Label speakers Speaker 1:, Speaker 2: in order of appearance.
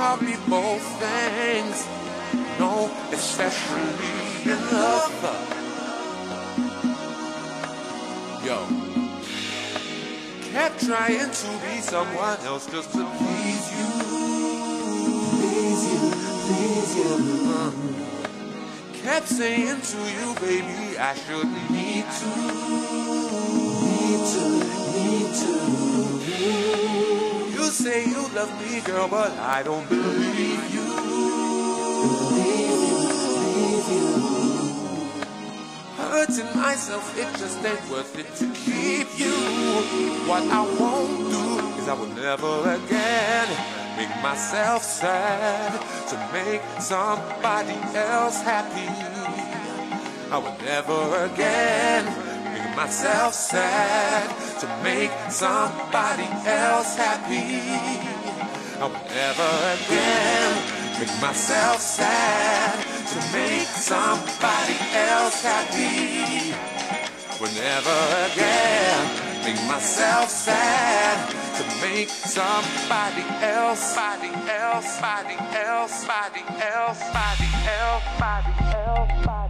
Speaker 1: taught me both things. No, especially in love. Yo. Kept trying to be someone else just to please you. Please you, please you. Uh, Kept saying to you, baby, I shouldn't need to. Need to, need to say you love me, girl, but I don't believe you. Believe you, believe you. Hurting myself, it just ain't worth it to keep you. What I won't do is I will never again make myself sad to make somebody else happy. I will never again make myself sad to make somebody else happy. I will never again make myself sad to make somebody else happy. I will never again make myself sad to make somebody else, body else, body else, body else, body else, body else,
Speaker 2: body